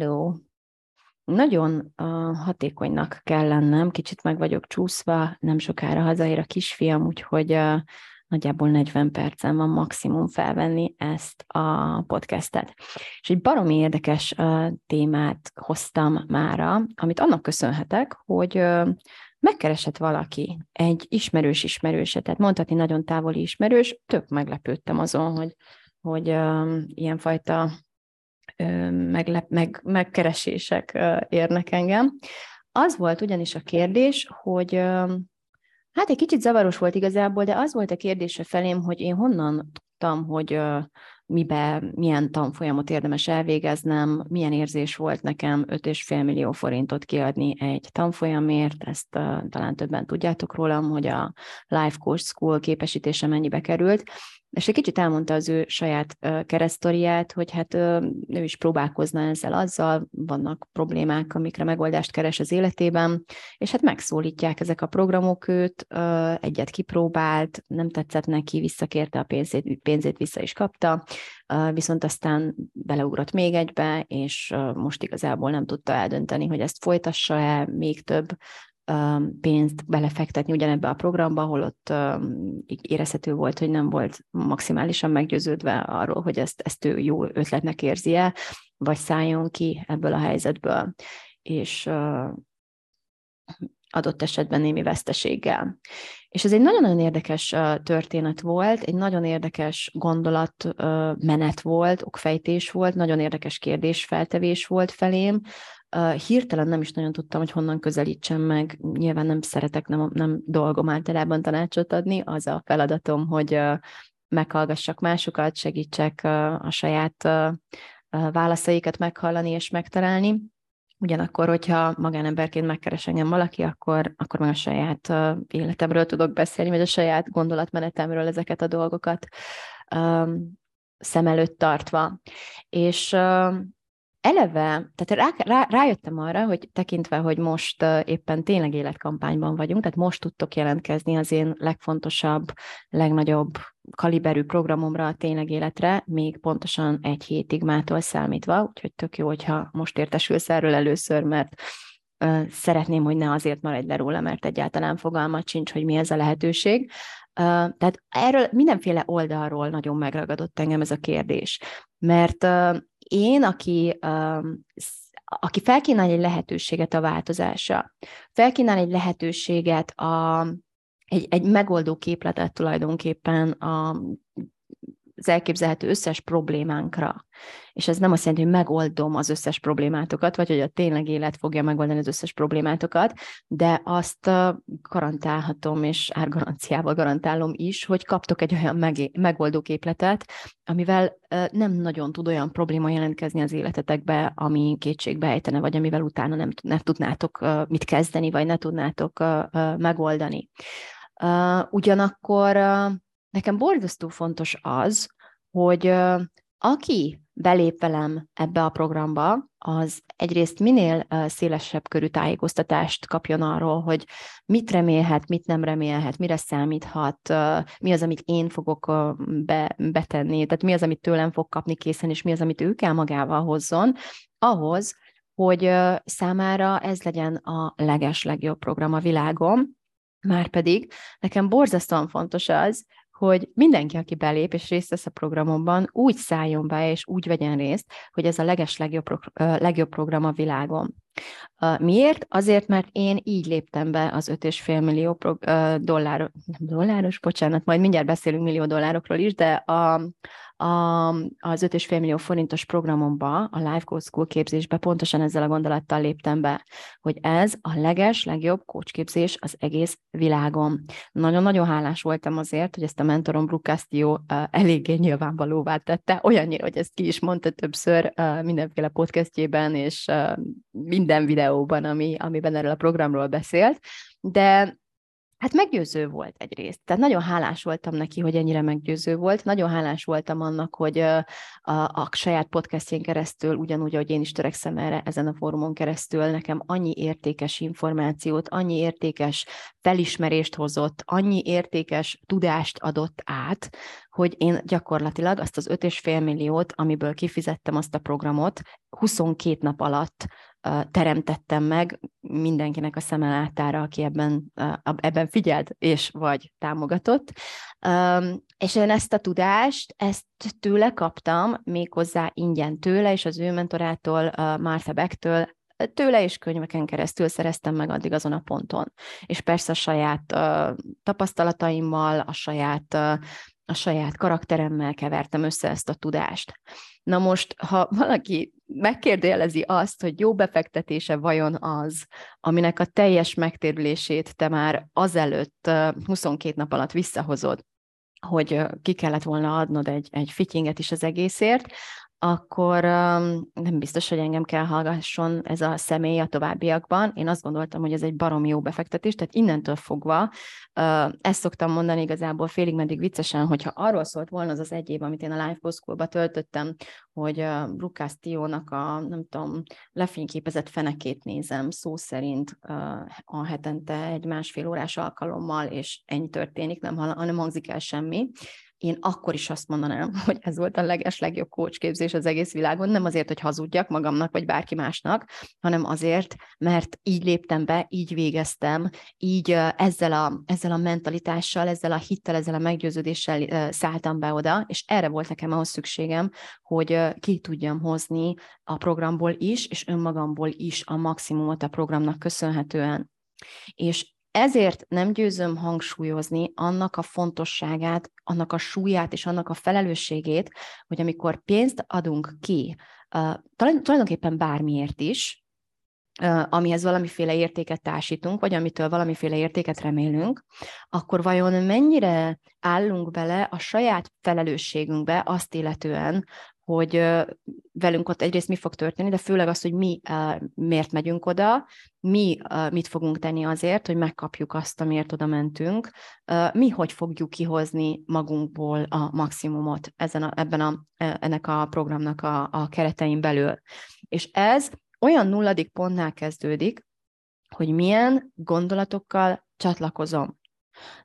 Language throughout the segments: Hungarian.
Hello! Nagyon uh, hatékonynak kell lennem, kicsit meg vagyok csúszva, nem sokára hazaér a kisfiam, úgyhogy uh, nagyjából 40 percen van maximum felvenni ezt a podcastet. És egy baromi érdekes uh, témát hoztam mára, amit annak köszönhetek, hogy uh, megkeresett valaki, egy ismerős ismerőse, tehát mondhatni nagyon távoli ismerős, tök meglepődtem azon, hogy, hogy uh, ilyenfajta meglep, meg, megkeresések érnek engem. Az volt ugyanis a kérdés, hogy hát egy kicsit zavaros volt igazából, de az volt a kérdése felém, hogy én honnan tudtam, hogy mibe, milyen tanfolyamot érdemes elvégeznem, milyen érzés volt nekem 5,5 millió forintot kiadni egy tanfolyamért, ezt uh, talán többen tudjátok rólam, hogy a Life Coach School képesítése mennyibe került, és egy kicsit elmondta az ő saját keresztoriát, hogy hát ő is próbálkozna ezzel azzal, vannak problémák, amikre megoldást keres az életében, és hát megszólítják ezek a programok őt, egyet kipróbált, nem tetszett neki, visszakérte a pénzét, pénzét vissza is kapta, viszont aztán beleugrott még egybe, és most igazából nem tudta eldönteni, hogy ezt folytassa-e még több pénzt belefektetni ugyanebbe a programba, ahol ott érezhető volt, hogy nem volt maximálisan meggyőződve arról, hogy ezt, ezt ő jó ötletnek érzi-e, vagy szálljon ki ebből a helyzetből, és adott esetben némi veszteséggel. És ez egy nagyon-nagyon érdekes történet volt, egy nagyon érdekes gondolatmenet volt, okfejtés volt, nagyon érdekes kérdésfeltevés volt felém, hirtelen nem is nagyon tudtam, hogy honnan közelítsem meg. Nyilván nem szeretek, nem, nem dolgom általában tanácsot adni, az a feladatom, hogy meghallgassak másokat, segítsek a saját válaszaikat meghallani és megtalálni. Ugyanakkor, hogyha magánemberként megkeres engem valaki, akkor, akkor meg a saját életemről tudok beszélni, vagy a saját gondolatmenetemről ezeket a dolgokat szem előtt tartva. És eleve, tehát rá, rá, rájöttem arra, hogy tekintve, hogy most uh, éppen tényleg életkampányban vagyunk, tehát most tudtok jelentkezni az én legfontosabb, legnagyobb kaliberű programomra a tényleg életre, még pontosan egy hétig mától számítva, úgyhogy tök jó, hogyha most értesülsz erről először, mert uh, szeretném, hogy ne azért maradj le róla, mert egyáltalán fogalmat sincs, hogy mi ez a lehetőség. Uh, tehát erről mindenféle oldalról nagyon megragadott engem ez a kérdés, mert én, aki, aki felkínál egy lehetőséget a változásra, felkínál egy lehetőséget a, egy, egy megoldó képletet tulajdonképpen a az elképzelhető összes problémánkra. És ez nem azt jelenti, hogy megoldom az összes problémátokat, vagy hogy a tényleg élet fogja megoldani az összes problémátokat, de azt garantálhatom, és árgaranciával garantálom is, hogy kaptok egy olyan meg- megoldó képletet, amivel nem nagyon tud olyan probléma jelentkezni az életetekbe, ami kétségbe ejtene, vagy amivel utána nem, nem tudnátok mit kezdeni, vagy ne tudnátok megoldani. Ugyanakkor nekem borzasztó fontos az, hogy aki belép velem ebbe a programba, az egyrészt minél szélesebb körű tájékoztatást kapjon arról, hogy mit remélhet, mit nem remélhet, mire számíthat, mi az, amit én fogok be, betenni, tehát mi az, amit tőlem fog kapni készen, és mi az, amit ő kell magával hozzon, ahhoz, hogy számára ez legyen a leges legjobb program a világon, Márpedig nekem borzasztóan fontos az, hogy mindenki, aki belép és részt vesz a programomban, úgy szálljon be és úgy vegyen részt, hogy ez a leges legjobb, legjobb program a világon. Miért? Azért, mert én így léptem be az 5,5 millió dollár, dolláros, bocsánat, majd mindjárt beszélünk millió dollárokról is, de a, a, az 5,5 millió forintos programomba, a Life Coach School képzésbe pontosan ezzel a gondolattal léptem be, hogy ez a leges, legjobb coach az egész világon. Nagyon-nagyon hálás voltam azért, hogy ezt a mentorom Brooke Castillo eléggé nyilvánvalóvá tette, olyannyira, hogy ezt ki is mondta többször mindenféle podcastjében és minden videóban, ami, amiben erről a programról beszélt, de Hát meggyőző volt egyrészt. Tehát nagyon hálás voltam neki, hogy ennyire meggyőző volt. Nagyon hálás voltam annak, hogy a, a, saját podcastjén keresztül, ugyanúgy, ahogy én is törekszem erre ezen a fórumon keresztül, nekem annyi értékes információt, annyi értékes felismerést hozott, annyi értékes tudást adott át, hogy én gyakorlatilag azt az 5,5 milliót, amiből kifizettem azt a programot, 22 nap alatt teremtettem meg mindenkinek a szeme látára, aki ebben, ebben figyelt és vagy támogatott. És én ezt a tudást, ezt tőle kaptam, méghozzá ingyen tőle, és az ő mentorától, Martha Becktől, tőle és könyveken keresztül szereztem meg addig azon a ponton. És persze a saját tapasztalataimmal, a saját, a saját karakteremmel kevertem össze ezt a tudást. Na most, ha valaki megkérdőjelezi azt, hogy jó befektetése vajon az, aminek a teljes megtérülését te már azelőtt 22 nap alatt visszahozod, hogy ki kellett volna adnod egy, egy fittinget is az egészért, akkor nem biztos, hogy engem kell hallgasson ez a személy a továbbiakban. Én azt gondoltam, hogy ez egy barom jó befektetés, tehát innentől fogva ezt szoktam mondani igazából félig meddig viccesen, hogyha arról szólt volna az az egy év, amit én a Life School-ba töltöttem, hogy uh, Brukás Tiónak a, nem tudom, lefényképezett fenekét nézem szó szerint a hetente egy másfél órás alkalommal, és ennyi történik, nem, nem hangzik el semmi én akkor is azt mondanám, hogy ez volt a leges legjobb coachképzés az egész világon, nem azért, hogy hazudjak magamnak, vagy bárki másnak, hanem azért, mert így léptem be, így végeztem, így ezzel a, ezzel a mentalitással, ezzel a hittel, ezzel a meggyőződéssel szálltam be oda, és erre volt nekem ahhoz szükségem, hogy ki tudjam hozni a programból is, és önmagamból is a maximumot a programnak köszönhetően. És ezért nem győzöm hangsúlyozni annak a fontosságát, annak a súlyát és annak a felelősségét, hogy amikor pénzt adunk ki, uh, tulajdonképpen bármiért is, amihez valamiféle értéket társítunk, vagy amitől valamiféle értéket remélünk, akkor vajon mennyire állunk bele a saját felelősségünkbe azt illetően, hogy velünk ott egyrészt mi fog történni, de főleg az, hogy mi miért megyünk oda, mi mit fogunk tenni azért, hogy megkapjuk azt, amiért oda mentünk, mi hogy fogjuk kihozni magunkból a maximumot ezen a, ebben a, e, ennek a programnak a, a keretein belül. És ez olyan nulladik pontnál kezdődik, hogy milyen gondolatokkal csatlakozom.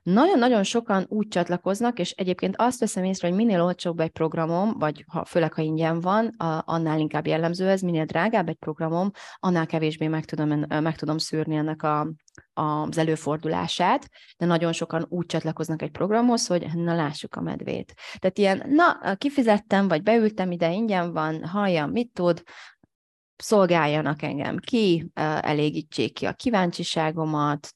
Nagyon-nagyon sokan úgy csatlakoznak, és egyébként azt veszem észre, hogy minél olcsóbb egy programom, vagy ha, főleg ha ingyen van, annál inkább jellemző ez, minél drágább egy programom, annál kevésbé meg tudom, meg tudom szűrni ennek a, az előfordulását, de nagyon sokan úgy csatlakoznak egy programhoz, hogy na lássuk a medvét. Tehát ilyen, na, kifizettem, vagy beültem ide, ingyen van, halljam, mit tud, szolgáljanak engem ki, elégítsék ki a kíváncsiságomat,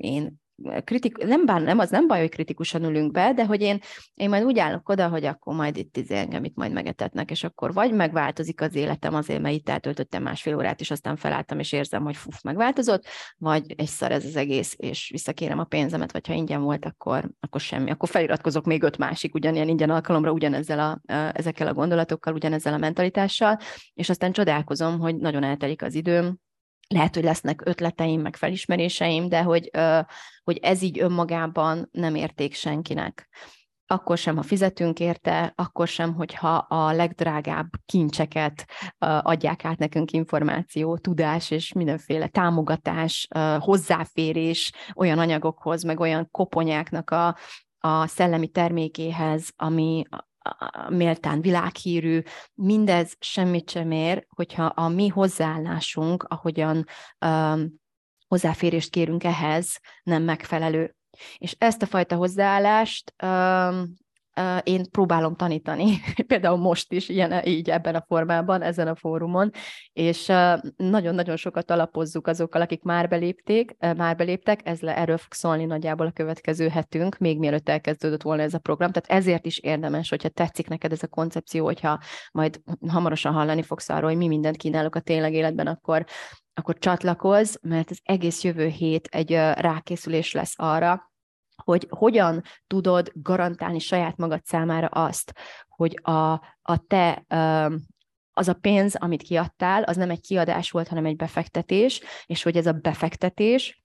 én kritik, nem, bár, nem, az nem baj, hogy kritikusan ülünk be, de hogy én, én majd úgy állok oda, hogy akkor majd itt izé engem itt majd megetetnek, és akkor vagy megváltozik az életem azért, mert itt eltöltöttem másfél órát, és aztán felálltam, és érzem, hogy fuf, megváltozott, vagy egy szar ez az egész, és visszakérem a pénzemet, vagy ha ingyen volt, akkor, akkor semmi. Akkor feliratkozok még öt másik ugyanilyen ingyen alkalomra, ugyanezzel a, ezekkel a gondolatokkal, ugyanezzel a mentalitással, és aztán csodálkozom, hogy nagyon eltelik az időm, lehet, hogy lesznek ötleteim, meg felismeréseim, de hogy, hogy ez így önmagában nem érték senkinek. Akkor sem, ha fizetünk érte, akkor sem, hogyha a legdrágább kincseket adják át nekünk információ, tudás és mindenféle támogatás, hozzáférés olyan anyagokhoz, meg olyan koponyáknak a, a szellemi termékéhez, ami, méltán világhírű, mindez semmit sem ér, hogyha a mi hozzáállásunk, ahogyan um, hozzáférést kérünk ehhez, nem megfelelő. És ezt a fajta hozzáállást um, én próbálom tanítani, például most is ilyen, így ebben a formában, ezen a fórumon, és nagyon-nagyon sokat alapozzuk azokkal, akik már belépték, már beléptek, ez le, erről fog szólni nagyjából a következő hetünk, még mielőtt elkezdődött volna ez a program, tehát ezért is érdemes, hogyha tetszik neked ez a koncepció, hogyha majd hamarosan hallani fogsz arról, hogy mi mindent kínálok a tényleg életben, akkor akkor csatlakozz, mert az egész jövő hét egy rákészülés lesz arra, hogy hogyan tudod garantálni saját magad számára azt, hogy a, a te az a pénz, amit kiadtál, az nem egy kiadás volt, hanem egy befektetés, és hogy ez a befektetés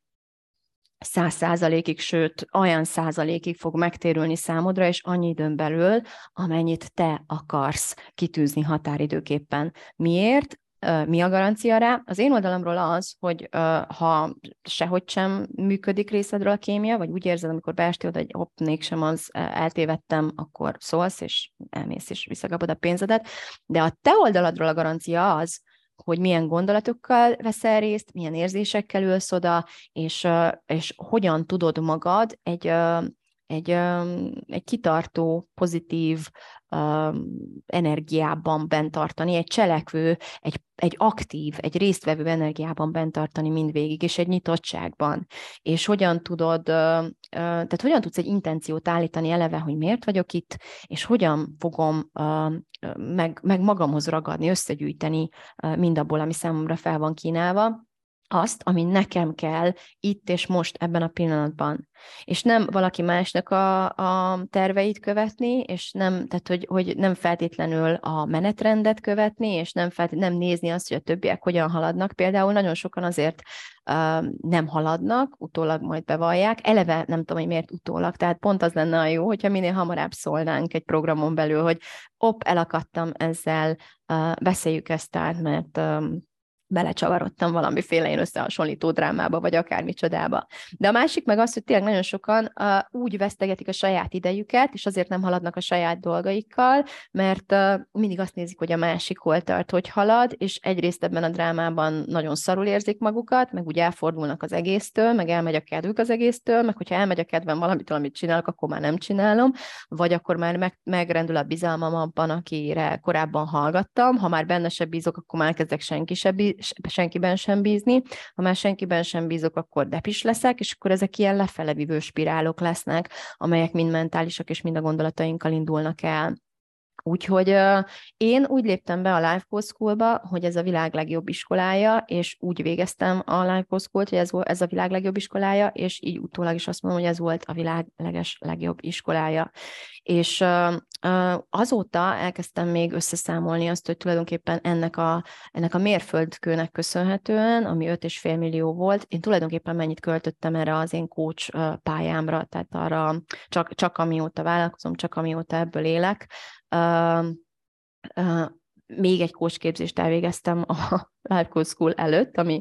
száz százalékig, sőt, olyan százalékig fog megtérülni számodra, és annyi időn belül, amennyit te akarsz kitűzni határidőképpen. Miért? Mi a garancia rá? Az én oldalamról az, hogy ha sehogy sem működik részedről a kémia, vagy úgy érzed, amikor beestél, hogy hopp, mégsem az eltévedtem, akkor szólsz, és elmész, és visszakapod a pénzedet. De a te oldaladról a garancia az, hogy milyen gondolatokkal veszel részt, milyen érzésekkel ülsz oda, és, és hogyan tudod magad egy, egy, egy kitartó, pozitív, energiában bent tartani, egy cselekvő, egy, egy aktív, egy résztvevő energiában bent tartani mindvégig, és egy nyitottságban. És hogyan tudod, tehát hogyan tudsz egy intenciót állítani eleve, hogy miért vagyok itt, és hogyan fogom meg, meg magamhoz ragadni, összegyűjteni mindabból, ami számomra fel van kínálva, azt, ami nekem kell itt és most ebben a pillanatban. És nem valaki másnak a, a terveit követni, és nem, tehát hogy, hogy nem feltétlenül a menetrendet követni, és nem, feltét, nem nézni azt, hogy a többiek hogyan haladnak. Például nagyon sokan azért uh, nem haladnak, utólag majd bevallják. Eleve nem tudom, hogy miért utólag, tehát pont az lenne a jó, hogyha minél hamarabb szólnánk egy programon belül, hogy op, elakadtam ezzel, uh, beszéljük ezt át, mert um, belecsavarodtam valamiféle én összehasonlító drámába, vagy akármi csodába. De a másik meg az, hogy tényleg nagyon sokan uh, úgy vesztegetik a saját idejüket, és azért nem haladnak a saját dolgaikkal, mert uh, mindig azt nézik, hogy a másik hol tart, hogy halad, és egyrészt ebben a drámában nagyon szarul érzik magukat, meg úgy elfordulnak az egésztől, meg elmegy a kedvük az egésztől, meg hogyha elmegy a kedvem valamit, amit csinálok, akkor már nem csinálom, vagy akkor már meg, megrendül a bizalmam abban, akire korábban hallgattam, ha már benne se bízok, akkor már kezdek senki se senkiben sem bízni, ha már senkiben sem bízok, akkor depis leszek, és akkor ezek ilyen lefelevívő spirálok lesznek, amelyek mind mentálisak és mind a gondolatainkkal indulnak el. Úgyhogy uh, én úgy léptem be a Life Coach School-ba, hogy ez a világ legjobb iskolája, és úgy végeztem a Life Coach School-t, hogy ez, ez a világ legjobb iskolája, és így utólag is azt mondom, hogy ez volt a világ leges legjobb iskolája. És azóta elkezdtem még összeszámolni azt, hogy tulajdonképpen ennek a, ennek a mérföldkőnek köszönhetően, ami 5,5 millió volt, én tulajdonképpen mennyit költöttem erre az én coach pályámra, tehát arra csak, csak amióta vállalkozom, csak amióta ebből élek, még egy kócsképzést elvégeztem a Life School előtt, ami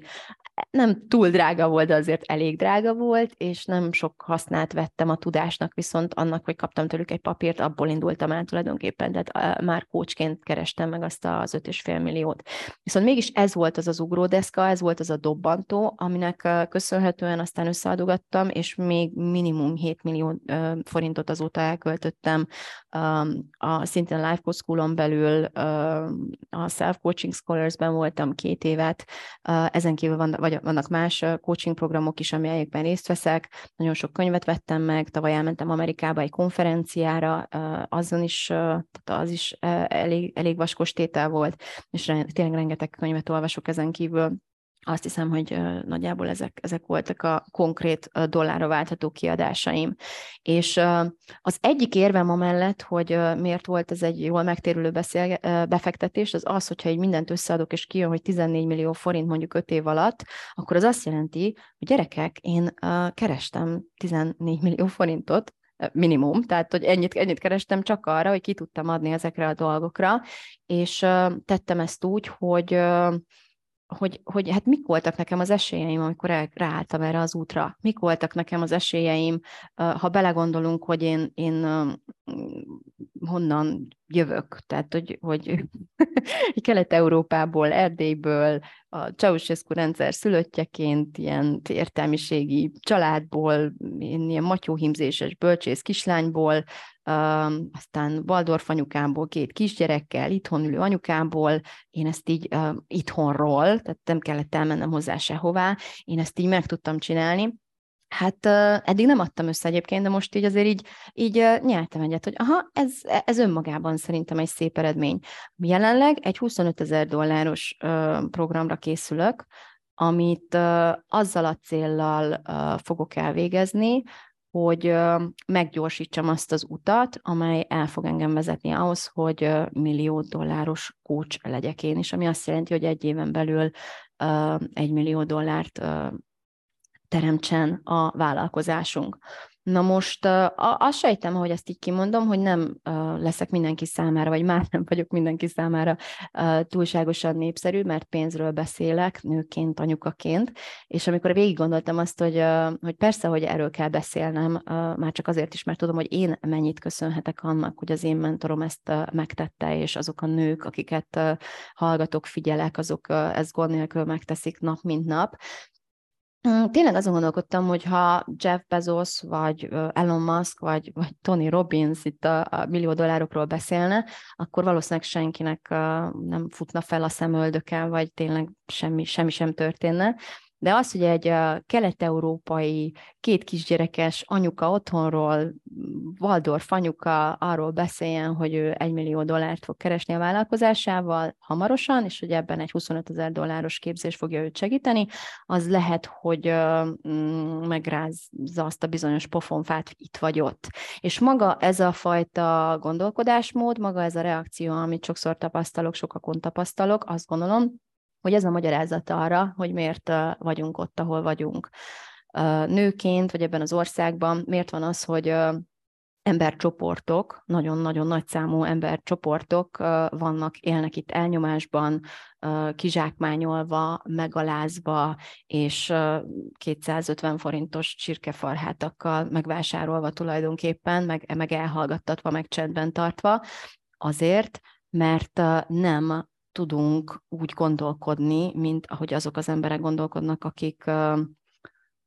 nem túl drága volt, de azért elég drága volt, és nem sok hasznát vettem a tudásnak, viszont annak, hogy kaptam tőlük egy papírt, abból indultam el tulajdonképpen, tehát már kócsként kerestem meg azt az 5,5 milliót. Viszont mégis ez volt az az ugródeszka, ez volt az a dobbantó, aminek köszönhetően aztán összeadogattam, és még minimum 7 millió forintot azóta elköltöttem a szintén Life Coach School-on belül, a Self Coaching Scholars-ben voltam két évet, ezen kívül van, vagy vannak más coaching programok is, amelyekben részt veszek. Nagyon sok könyvet vettem meg, tavaly elmentem Amerikába egy konferenciára, azon is, tehát az is elég, elég vaskos tétel volt, és tényleg rengeteg könyvet olvasok ezen kívül azt hiszem, hogy nagyjából ezek, ezek voltak a konkrét dollárra váltható kiadásaim. És az egyik érvem amellett, hogy miért volt ez egy jól megtérülő beszélge, befektetés, az az, hogyha így mindent összeadok, és kijön, hogy 14 millió forint mondjuk 5 év alatt, akkor az azt jelenti, hogy gyerekek, én kerestem 14 millió forintot, minimum, tehát hogy ennyit, ennyit kerestem csak arra, hogy ki tudtam adni ezekre a dolgokra, és tettem ezt úgy, hogy hogy, hogy hát mik voltak nekem az esélyeim, amikor el, ráálltam erre az útra. Mik voltak nekem az esélyeim, ha belegondolunk, hogy én, én honnan jövök. Tehát, hogy, hogy Kelet-Európából, Erdélyből, a Ceausescu rendszer szülöttjeként, ilyen értelmiségi családból, ilyen matyóhimzéses bölcsész kislányból, aztán Waldorf anyukámból, két kisgyerekkel, itthon ülő anyukámból, én ezt így uh, itthonról, tehát nem kellett elmennem hozzá sehová, én ezt így meg tudtam csinálni, Hát eddig nem adtam össze egyébként, de most így azért így, így nyertem egyet, hogy aha, ez, ez önmagában szerintem egy szép eredmény. Jelenleg egy 25 ezer dolláros programra készülök, amit azzal a céllal fogok elvégezni, hogy meggyorsítsam azt az utat, amely el fog engem vezetni ahhoz, hogy millió dolláros coach legyek én is, ami azt jelenti, hogy egy éven belül egy millió dollárt teremtsen a vállalkozásunk. Na most azt sejtem, hogy ezt így kimondom, hogy nem leszek mindenki számára, vagy már nem vagyok mindenki számára túlságosan népszerű, mert pénzről beszélek, nőként, anyukaként, és amikor végig gondoltam azt, hogy, hogy persze, hogy erről kell beszélnem, már csak azért is, mert tudom, hogy én mennyit köszönhetek annak, hogy az én mentorom ezt megtette, és azok a nők, akiket hallgatok, figyelek, azok ezt gond nélkül megteszik nap, mint nap, Tényleg azon gondolkodtam, hogy ha Jeff Bezos, vagy Elon Musk, vagy, vagy Tony Robbins itt a, a millió dollárokról beszélne, akkor valószínűleg senkinek nem futna fel a szemöldöke, vagy tényleg semmi, semmi sem történne. De az, hogy egy kelet-európai, két kisgyerekes anyuka otthonról, Waldorf anyuka arról beszéljen, hogy ő egy millió dollárt fog keresni a vállalkozásával hamarosan, és hogy ebben egy 25 ezer dolláros képzés fogja őt segíteni, az lehet, hogy mm, megrázza azt a bizonyos pofonfát itt vagy ott. És maga ez a fajta gondolkodásmód, maga ez a reakció, amit sokszor tapasztalok, sokakon tapasztalok, azt gondolom, hogy ez a magyarázat arra, hogy miért vagyunk ott, ahol vagyunk. Nőként, vagy ebben az országban miért van az, hogy embercsoportok, nagyon-nagyon nagy számú embercsoportok vannak, élnek itt elnyomásban, kizsákmányolva, megalázva, és 250 forintos csirkefarhátakkal megvásárolva tulajdonképpen, meg, meg elhallgattatva, meg csendben tartva, azért, mert nem tudunk úgy gondolkodni, mint ahogy azok az emberek gondolkodnak, akik,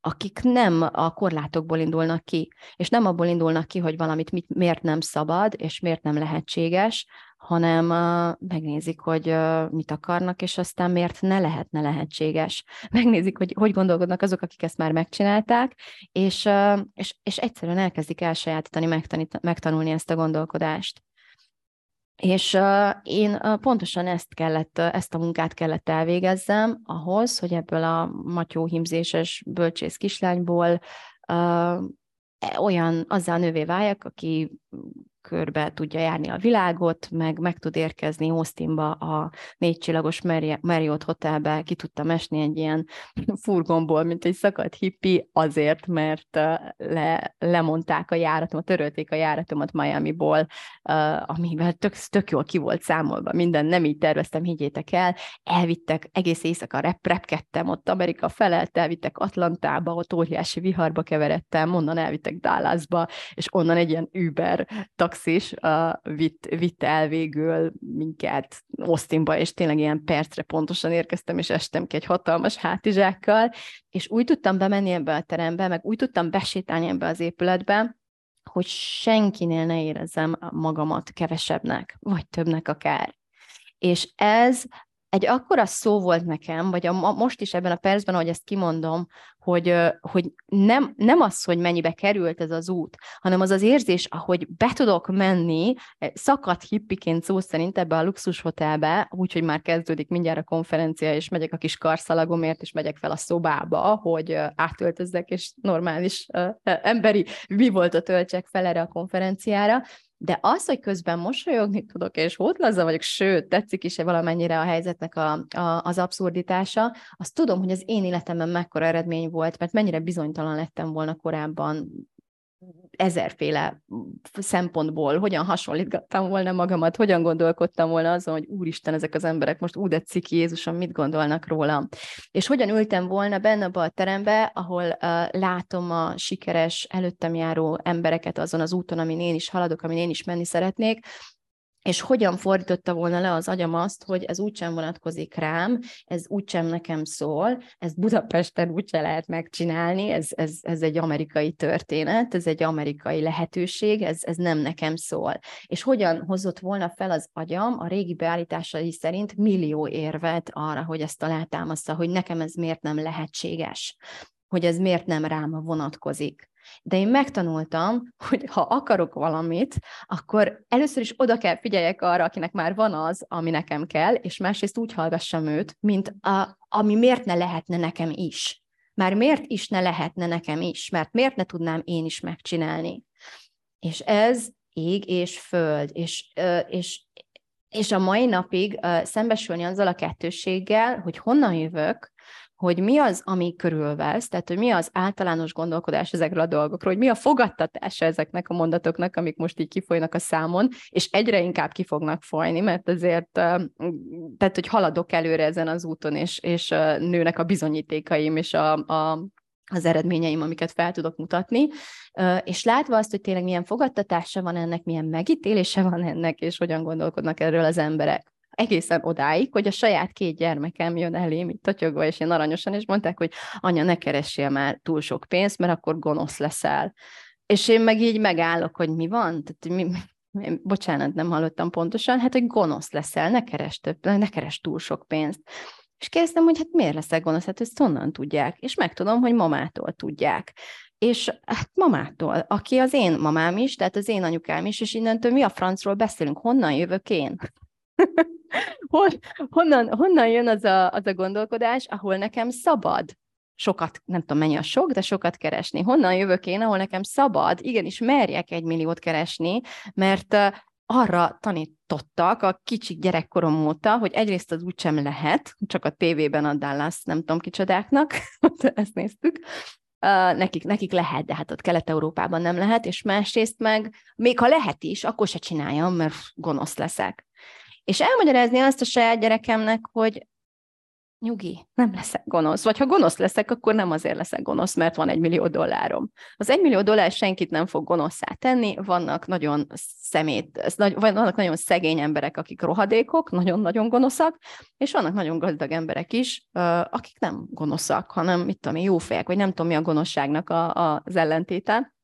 akik nem a korlátokból indulnak ki, és nem abból indulnak ki, hogy valamit mit, miért nem szabad, és miért nem lehetséges, hanem megnézik, hogy mit akarnak, és aztán miért ne lehetne lehetséges. Megnézik, hogy hogy gondolkodnak azok, akik ezt már megcsinálták, és, és, és egyszerűen elkezdik elsajátítani, megtanulni ezt a gondolkodást. És én pontosan ezt kellett, ezt a munkát kellett elvégezzem ahhoz, hogy ebből a matyóhimzéses bölcsész kislányból uh, olyan azzal nővé váljak, aki körbe tudja járni a világot, meg meg tud érkezni Austinba a négycsillagos Marriott Hotelbe, ki tudtam esni egy ilyen furgonból, mint egy szakadt hippi, azért, mert le, lemondták a járatomat, törölték a járatomat Miami-ból, amivel tök, tök jól ki volt számolva, minden nem így terveztem, higgyétek el, elvittek egész éjszaka rep, repkedtem ott Amerika felett, elvittek Atlantába, ott óriási viharba keveredtem, onnan elvittek Dallasba, és onnan egy ilyen Uber taxis uh, vitt, vitt el végül minket Austinba, és tényleg ilyen percre pontosan érkeztem, és estem ki egy hatalmas hátizsákkal, és úgy tudtam bemenni ebbe a terembe, meg úgy tudtam besétálni ebbe az épületbe, hogy senkinél ne érezzem magamat kevesebbnek, vagy többnek akár. És ez egy akkora szó volt nekem, vagy a, most is ebben a percben, ahogy ezt kimondom, hogy, hogy nem, nem az, hogy mennyibe került ez az út, hanem az az érzés, ahogy be tudok menni eh, szakadt hippiként szó szerint ebbe a luxushotelbe, úgyhogy már kezdődik mindjárt a konferencia, és megyek a kis karszalagomért, és megyek fel a szobába, hogy átöltözzek, és normális uh, emberi mi volt a töltsek fel erre a konferenciára, de az, hogy közben mosolyogni tudok, és hótlaza vagyok, sőt, tetszik is-e valamennyire a helyzetnek a, a, az abszurditása, azt tudom, hogy az én életemben mekkora eredmény volt, mert mennyire bizonytalan lettem volna korábban ezerféle szempontból, hogyan hasonlítgattam volna magamat, hogyan gondolkodtam volna azon, hogy úristen, ezek az emberek most úgy tetszik Jézusom, mit gondolnak rólam. És hogyan ültem volna benne abba a terembe, ahol uh, látom a sikeres, előttem járó embereket azon az úton, amin én is haladok, amin én is menni szeretnék, és hogyan fordította volna le az agyam azt, hogy ez úgysem vonatkozik rám, ez úgysem nekem szól, ezt Budapesten úgyse lehet megcsinálni, ez, ez, ez egy amerikai történet, ez egy amerikai lehetőség, ez, ez nem nekem szól. És hogyan hozott volna fel az agyam a régi beállításai szerint millió érvet arra, hogy ezt alátámaszta, hogy nekem ez miért nem lehetséges, hogy ez miért nem rám vonatkozik. De én megtanultam, hogy ha akarok valamit, akkor először is oda kell figyeljek arra, akinek már van az, ami nekem kell, és másrészt úgy hallgassam őt, mint a, ami miért ne lehetne nekem is. Már miért is ne lehetne nekem is? Mert miért ne tudnám én is megcsinálni? És ez ég és föld, és, és, és a mai napig szembesülni azzal a kettőséggel, hogy honnan jövök, hogy mi az, ami körülvesz, tehát hogy mi az általános gondolkodás ezekről a dolgokról, hogy mi a fogadtatása ezeknek a mondatoknak, amik most így kifolynak a számon, és egyre inkább ki fognak folyni, mert azért, tehát hogy haladok előre ezen az úton, és, és nőnek a bizonyítékaim, és a, a az eredményeim, amiket fel tudok mutatni, és látva azt, hogy tényleg milyen fogadtatása van ennek, milyen megítélése van ennek, és hogyan gondolkodnak erről az emberek egészen odáig, hogy a saját két gyermekem jön elém, itt totyogva, és én aranyosan, és mondták, hogy anya, ne keressél már túl sok pénzt, mert akkor gonosz leszel. És én meg így megállok, hogy mi van? Tehát, mi, bocsánat, nem hallottam pontosan, hát, hogy gonosz leszel, ne keres, több, ne keres túl sok pénzt. És kérdeztem, hogy hát miért leszek gonosz, hát ezt honnan tudják? És megtudom, hogy mamától tudják. És hát mamától, aki az én mamám is, tehát az én anyukám is, és innentől mi a francról beszélünk, honnan jövök én? Hon, honnan, honnan jön az a, az a gondolkodás, ahol nekem szabad sokat, nem tudom mennyi a sok, de sokat keresni. Honnan jövök én, ahol nekem szabad, igenis merjek egy milliót keresni, mert arra tanítottak a kicsik gyerekkorom óta, hogy egyrészt az úgysem lehet, csak a tévében a Dallas nem tudom kicsodáknak, ezt néztük, Uh, nekik, nekik lehet, de hát ott Kelet-Európában nem lehet, és másrészt meg, még ha lehet is, akkor se csináljam, mert gonosz leszek. És elmagyarázni azt a saját gyerekemnek, hogy nyugi, nem leszek gonosz. Vagy ha gonosz leszek, akkor nem azért leszek gonosz, mert van egy millió dollárom. Az egy millió dollár senkit nem fog gonoszá tenni, vannak nagyon szemét, vannak nagyon szegény emberek, akik rohadékok, nagyon-nagyon gonoszak, és vannak nagyon gazdag emberek is, akik nem gonoszak, hanem mit tudom én, jó fejek, vagy nem tudom mi a gonoszságnak a, a, az ellentéte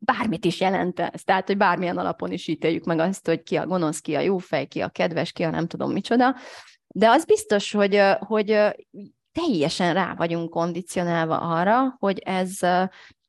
bármit is jelent ez. Tehát, hogy bármilyen alapon is ítéljük meg azt, hogy ki a gonosz, ki a jó fej, ki a kedves, ki a nem tudom micsoda. De az biztos, hogy, hogy teljesen rá vagyunk kondicionálva arra, hogy ez,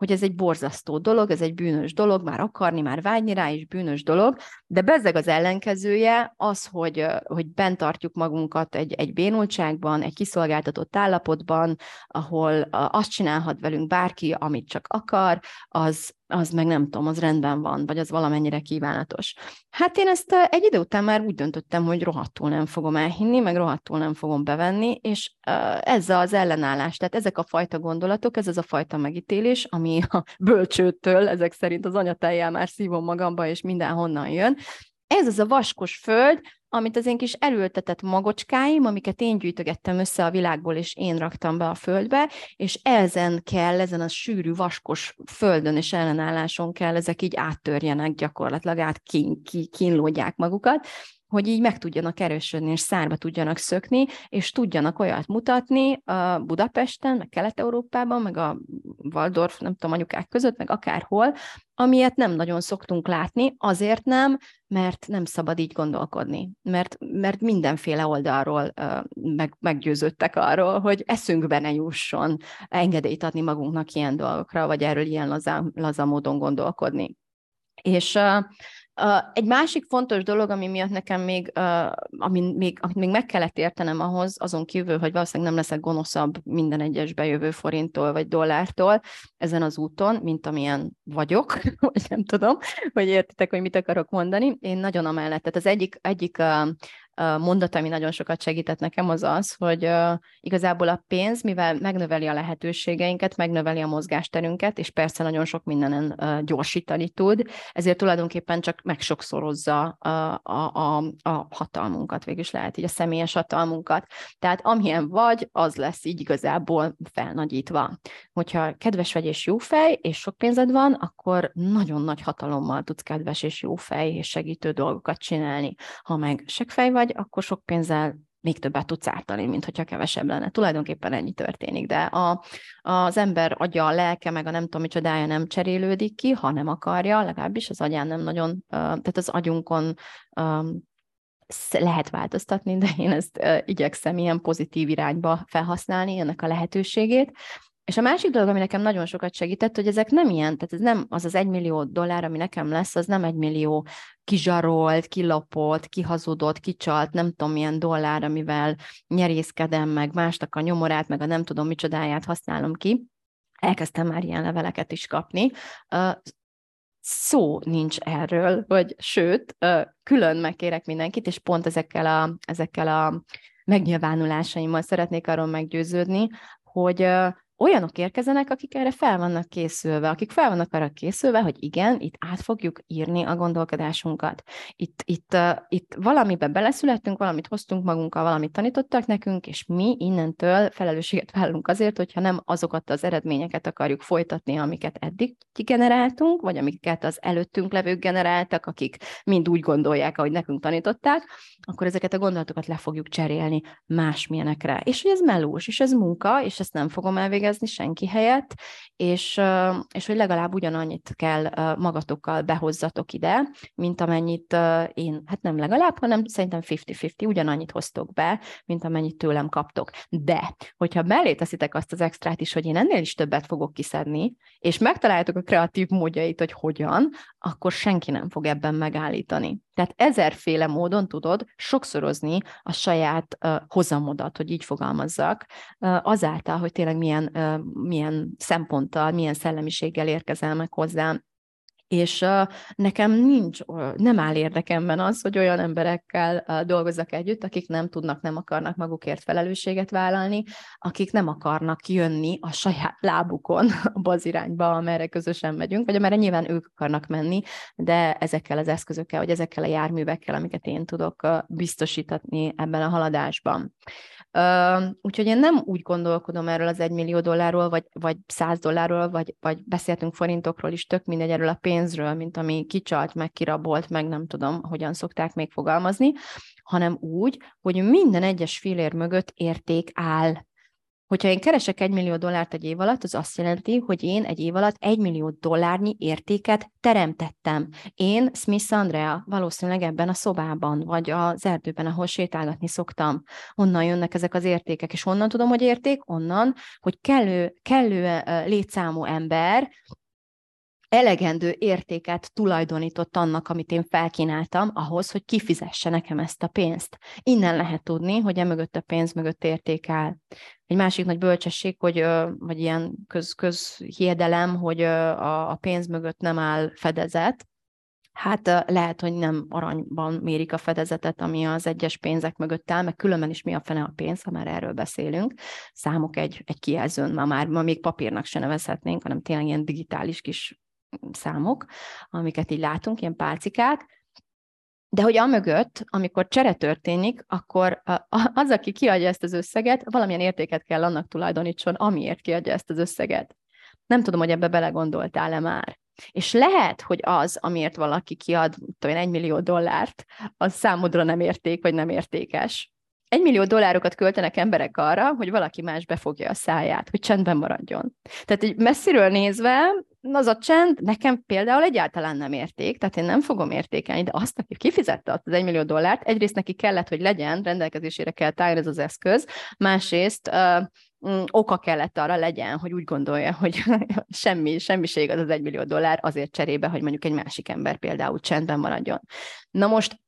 hogy ez egy borzasztó dolog, ez egy bűnös dolog, már akarni, már vágyni rá is bűnös dolog, de bezzeg az ellenkezője az, hogy, hogy bent tartjuk magunkat egy, egy bénultságban, egy kiszolgáltatott állapotban, ahol azt csinálhat velünk bárki, amit csak akar, az, az meg nem tudom, az rendben van, vagy az valamennyire kívánatos. Hát én ezt egy idő után már úgy döntöttem, hogy rohadtul nem fogom elhinni, meg rohadtul nem fogom bevenni, és ez az ellenállás, tehát ezek a fajta gondolatok, ez az a fajta megítélés, ami a bölcsőtől, ezek szerint az anyatájjel már szívom magamba, és mindenhonnan jön. Ez az a vaskos föld, amit az én kis erőltetett magocskáim, amiket én gyűjtögettem össze a világból, és én raktam be a földbe, és ezen kell, ezen a sűrű, vaskos földön és ellenálláson kell, ezek így áttörjenek gyakorlatilag, át kín, kín, kínlódják magukat, hogy így meg tudjanak erősödni, és szárba tudjanak szökni, és tudjanak olyat mutatni a Budapesten, meg Kelet-Európában, meg a Waldorf, nem tudom, anyukák között, meg akárhol, amilyet nem nagyon szoktunk látni, azért nem, mert nem szabad így gondolkodni, mert, mert mindenféle oldalról meg, meggyőződtek arról, hogy eszünkbe ne jusson engedélyt adni magunknak ilyen dolgokra, vagy erről ilyen laza, laza módon gondolkodni. És egy másik fontos dolog, ami miatt nekem még, ami még, amit még meg kellett értenem ahhoz, azon kívül, hogy valószínűleg nem leszek gonoszabb minden egyes bejövő forinttól vagy dollártól ezen az úton, mint amilyen vagyok, vagy nem tudom, hogy értitek, hogy mit akarok mondani. Én nagyon amellett. Tehát az egyik, egyik mondat, ami nagyon sokat segített nekem, az az, hogy igazából a pénz, mivel megnöveli a lehetőségeinket, megnöveli a mozgásterünket, és persze nagyon sok mindenen gyorsítani tud, ezért tulajdonképpen csak megsokszorozza a, a, a, hatalmunkat, végül is lehet így a személyes hatalmunkat. Tehát amilyen vagy, az lesz így igazából felnagyítva. Hogyha kedves vagy és jó fej, és sok pénzed van, akkor nagyon nagy hatalommal tudsz kedves és jó fej és segítő dolgokat csinálni. Ha meg fej vagy, akkor sok pénzzel még többet tudsz ártani, mint hogyha kevesebb lenne. Tulajdonképpen ennyi történik, de a, az ember agya, a lelke, meg a nem tudom micsodája nem cserélődik ki, ha nem akarja, legalábbis az agyán nem nagyon, tehát az agyunkon lehet változtatni, de én ezt igyekszem ilyen pozitív irányba felhasználni, ennek a lehetőségét, és a másik dolog, ami nekem nagyon sokat segített, hogy ezek nem ilyen, tehát ez nem az az egymillió dollár, ami nekem lesz, az nem egymillió kizsarolt, kilapott, kihazudott, kicsalt, nem tudom milyen dollár, amivel nyerészkedem, meg másnak a nyomorát, meg a nem tudom micsodáját használom ki. Elkezdtem már ilyen leveleket is kapni. Szó nincs erről, vagy sőt, külön megkérek mindenkit, és pont ezekkel a, ezekkel a megnyilvánulásaimmal szeretnék arról meggyőződni, hogy olyanok érkezenek, akik erre fel vannak készülve, akik fel vannak arra készülve, hogy igen, itt át fogjuk írni a gondolkodásunkat. Itt, itt, uh, itt valamibe beleszülettünk, valamit hoztunk magunkkal, valamit tanítottak nekünk, és mi innentől felelősséget vállalunk azért, hogyha nem azokat az eredményeket akarjuk folytatni, amiket eddig generáltunk, vagy amiket az előttünk levők generáltak, akik mind úgy gondolják, ahogy nekünk tanították, akkor ezeket a gondolatokat le fogjuk cserélni másmilyenekre. És hogy ez melós, és ez munka, és ezt nem fogom elvégezni, végezni senki helyett, és, és hogy legalább ugyanannyit kell magatokkal behozzatok ide, mint amennyit én, hát nem legalább, hanem szerintem 50-50, ugyanannyit hoztok be, mint amennyit tőlem kaptok. De, hogyha mellé teszitek azt az extrát is, hogy én ennél is többet fogok kiszedni, és megtaláljátok a kreatív módjait, hogy hogyan, akkor senki nem fog ebben megállítani. Tehát ezerféle módon tudod sokszorozni a saját uh, hozamodat, hogy így fogalmazzak, uh, azáltal, hogy tényleg milyen, uh, milyen szemponttal, milyen szellemiséggel érkezel meg hozzám, és nekem nincs, nem áll érdekemben az, hogy olyan emberekkel uh, dolgozzak együtt, akik nem tudnak, nem akarnak magukért felelősséget vállalni, akik nem akarnak jönni a saját lábukon abba az irányba, amerre közösen megyünk, vagy amerre nyilván ők akarnak menni, de ezekkel az eszközökkel, vagy ezekkel a járművekkel, amiket én tudok biztosítani ebben a haladásban. Úgyhogy én nem úgy gondolkodom erről az egy millió dollárról, vagy, vagy száz dollárról, vagy, vagy beszéltünk forintokról is, tök mindegy erről a pénzről, mint ami kicsalt, meg kirabolt, meg nem tudom, hogyan szokták még fogalmazni, hanem úgy, hogy minden egyes filér mögött érték áll. Hogyha én keresek egy millió dollárt egy év alatt, az azt jelenti, hogy én egy év alatt egy millió dollárnyi értéket teremtettem. Én, Smith Andrea, valószínűleg ebben a szobában, vagy az erdőben, ahol sétálgatni szoktam. Onnan jönnek ezek az értékek, és honnan tudom, hogy érték? Onnan, hogy kellő, kellő létszámú ember elegendő értéket tulajdonított annak, amit én felkínáltam, ahhoz, hogy kifizesse nekem ezt a pénzt. Innen lehet tudni, hogy e mögött a pénz mögött értékel. Egy másik nagy bölcsesség, hogy, vagy ilyen köz, közhiedelem, hogy a, a pénz mögött nem áll fedezet, Hát lehet, hogy nem aranyban mérik a fedezetet, ami az egyes pénzek mögött áll, meg különben is mi a fene a pénz, ha már erről beszélünk. Számok egy, egy kijelzőn, ma már ma még papírnak se nevezhetnénk, hanem tényleg ilyen digitális kis számok, amiket így látunk, ilyen pálcikák, de hogy amögött, amikor csere történik, akkor az, aki kiadja ezt az összeget, valamilyen értéket kell annak tulajdonítson, amiért kiadja ezt az összeget. Nem tudom, hogy ebbe belegondoltál-e már. És lehet, hogy az, amiért valaki kiad, tudom egy millió dollárt, az számodra nem érték, vagy nem értékes. Egy millió dollárokat költenek emberek arra, hogy valaki más befogja a száját, hogy csendben maradjon. Tehát egy messziről nézve az a csend nekem például egyáltalán nem érték, tehát én nem fogom értékelni, de azt, aki kifizette azt az egymillió dollárt, egyrészt neki kellett, hogy legyen, rendelkezésére kell állni ez az eszköz, másrészt uh, oka kellett arra legyen, hogy úgy gondolja, hogy semmi, semmiség az az egymillió dollár azért cserébe, hogy mondjuk egy másik ember például csendben maradjon. Na most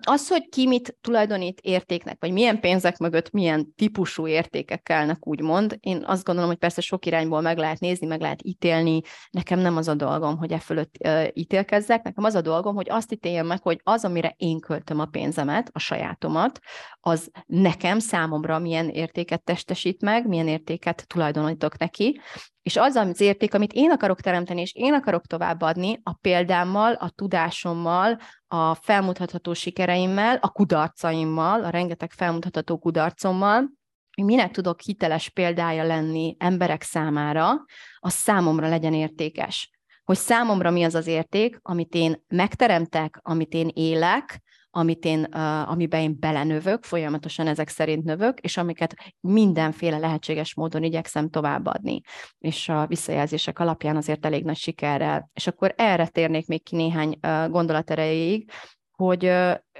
Az, hogy ki mit tulajdonít értéknek, vagy milyen pénzek mögött milyen típusú értékek kellnek, úgymond, én azt gondolom, hogy persze sok irányból meg lehet nézni, meg lehet ítélni. Nekem nem az a dolgom, hogy e fölött ítélkezzek, nekem az a dolgom, hogy azt ítéljem meg, hogy az, amire én költöm a pénzemet, a sajátomat, az nekem, számomra milyen értéket testesít meg, milyen értéket tulajdonítok neki, és az az érték, amit én akarok teremteni, és én akarok továbbadni a példámmal, a tudásommal, a felmutatható sikereimmel, a kudarcaimmal, a rengeteg felmutatható kudarcommal, hogy minek tudok hiteles példája lenni emberek számára, az számomra legyen értékes. Hogy számomra mi az az érték, amit én megteremtek, amit én élek, amit én, amiben én belenövök, folyamatosan ezek szerint növök, és amiket mindenféle lehetséges módon igyekszem továbbadni. És a visszajelzések alapján azért elég nagy sikerrel. És akkor erre térnék még ki néhány gondolat erejéig, hogy,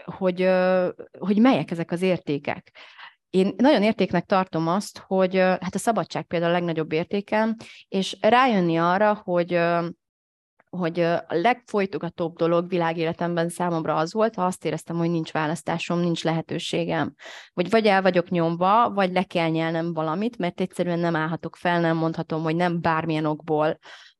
hogy, hogy melyek ezek az értékek. Én nagyon értéknek tartom azt, hogy hát a szabadság például a legnagyobb értékem, és rájönni arra, hogy hogy a legfolytogatóbb dolog világéletemben számomra az volt, ha azt éreztem, hogy nincs választásom, nincs lehetőségem. Vagy vagy el vagyok nyomva, vagy le kell nyelnem valamit, mert egyszerűen nem állhatok fel, nem mondhatom, hogy nem bármilyen okból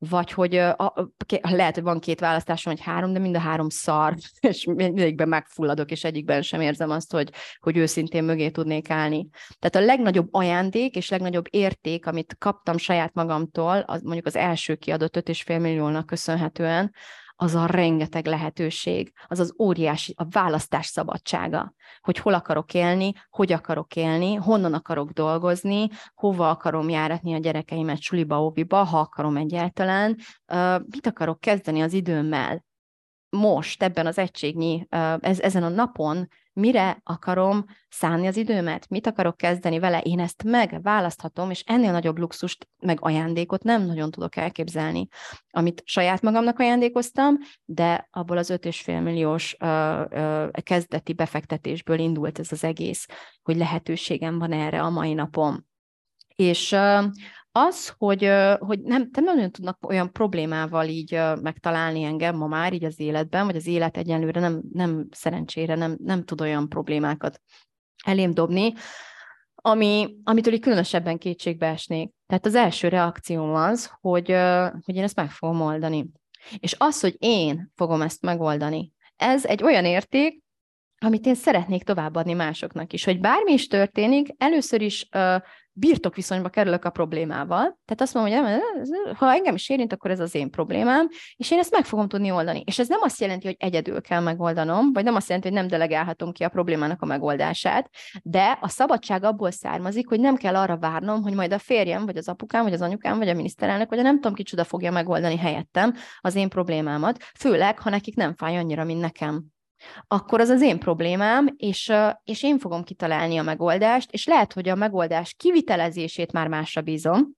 vagy hogy a, lehet, hogy van két választásom, vagy három, de mind a három szar, és mindegyikben megfulladok, és egyikben sem érzem azt, hogy, hogy őszintén mögé tudnék állni. Tehát a legnagyobb ajándék és legnagyobb érték, amit kaptam saját magamtól, az mondjuk az első kiadott 5,5 milliónak köszönhetően, az a rengeteg lehetőség, az az óriási, a választás szabadsága, hogy hol akarok élni, hogy akarok élni, honnan akarok dolgozni, hova akarom járatni a gyerekeimet suliba, óviba, ha akarom egyáltalán, mit akarok kezdeni az időmmel, most, ebben az egységnyi, ez, ezen a napon mire akarom szánni az időmet, mit akarok kezdeni vele, én ezt megválaszthatom, és ennél nagyobb luxust, meg ajándékot nem nagyon tudok elképzelni, amit saját magamnak ajándékoztam, de abból az 5,5 milliós ö, ö, kezdeti befektetésből indult ez az egész, hogy lehetőségem van erre a mai napon. És az, hogy, hogy nem, nem nagyon tudnak olyan problémával így megtalálni engem ma már így az életben, vagy az élet egyenlőre nem, nem szerencsére nem, nem tud olyan problémákat elém dobni, ami, amitől így különösebben kétségbe esnék. Tehát az első reakcióm az, hogy, hogy én ezt meg fogom oldani. És az, hogy én fogom ezt megoldani, ez egy olyan érték, amit én szeretnék továbbadni másoknak is, hogy bármi is történik, először is uh, birtok viszonyba kerülök a problémával. Tehát azt mondom, hogy ha engem is érint, akkor ez az én problémám, és én ezt meg fogom tudni oldani. És ez nem azt jelenti, hogy egyedül kell megoldanom, vagy nem azt jelenti, hogy nem delegálhatom ki a problémának a megoldását, de a szabadság abból származik, hogy nem kell arra várnom, hogy majd a férjem, vagy az apukám, vagy az anyukám, vagy a miniszterelnök, vagy a nem tudom kicsoda fogja megoldani helyettem az én problémámat, főleg, ha nekik nem fáj annyira, mint nekem akkor az az én problémám, és, és én fogom kitalálni a megoldást, és lehet, hogy a megoldás kivitelezését már másra bízom,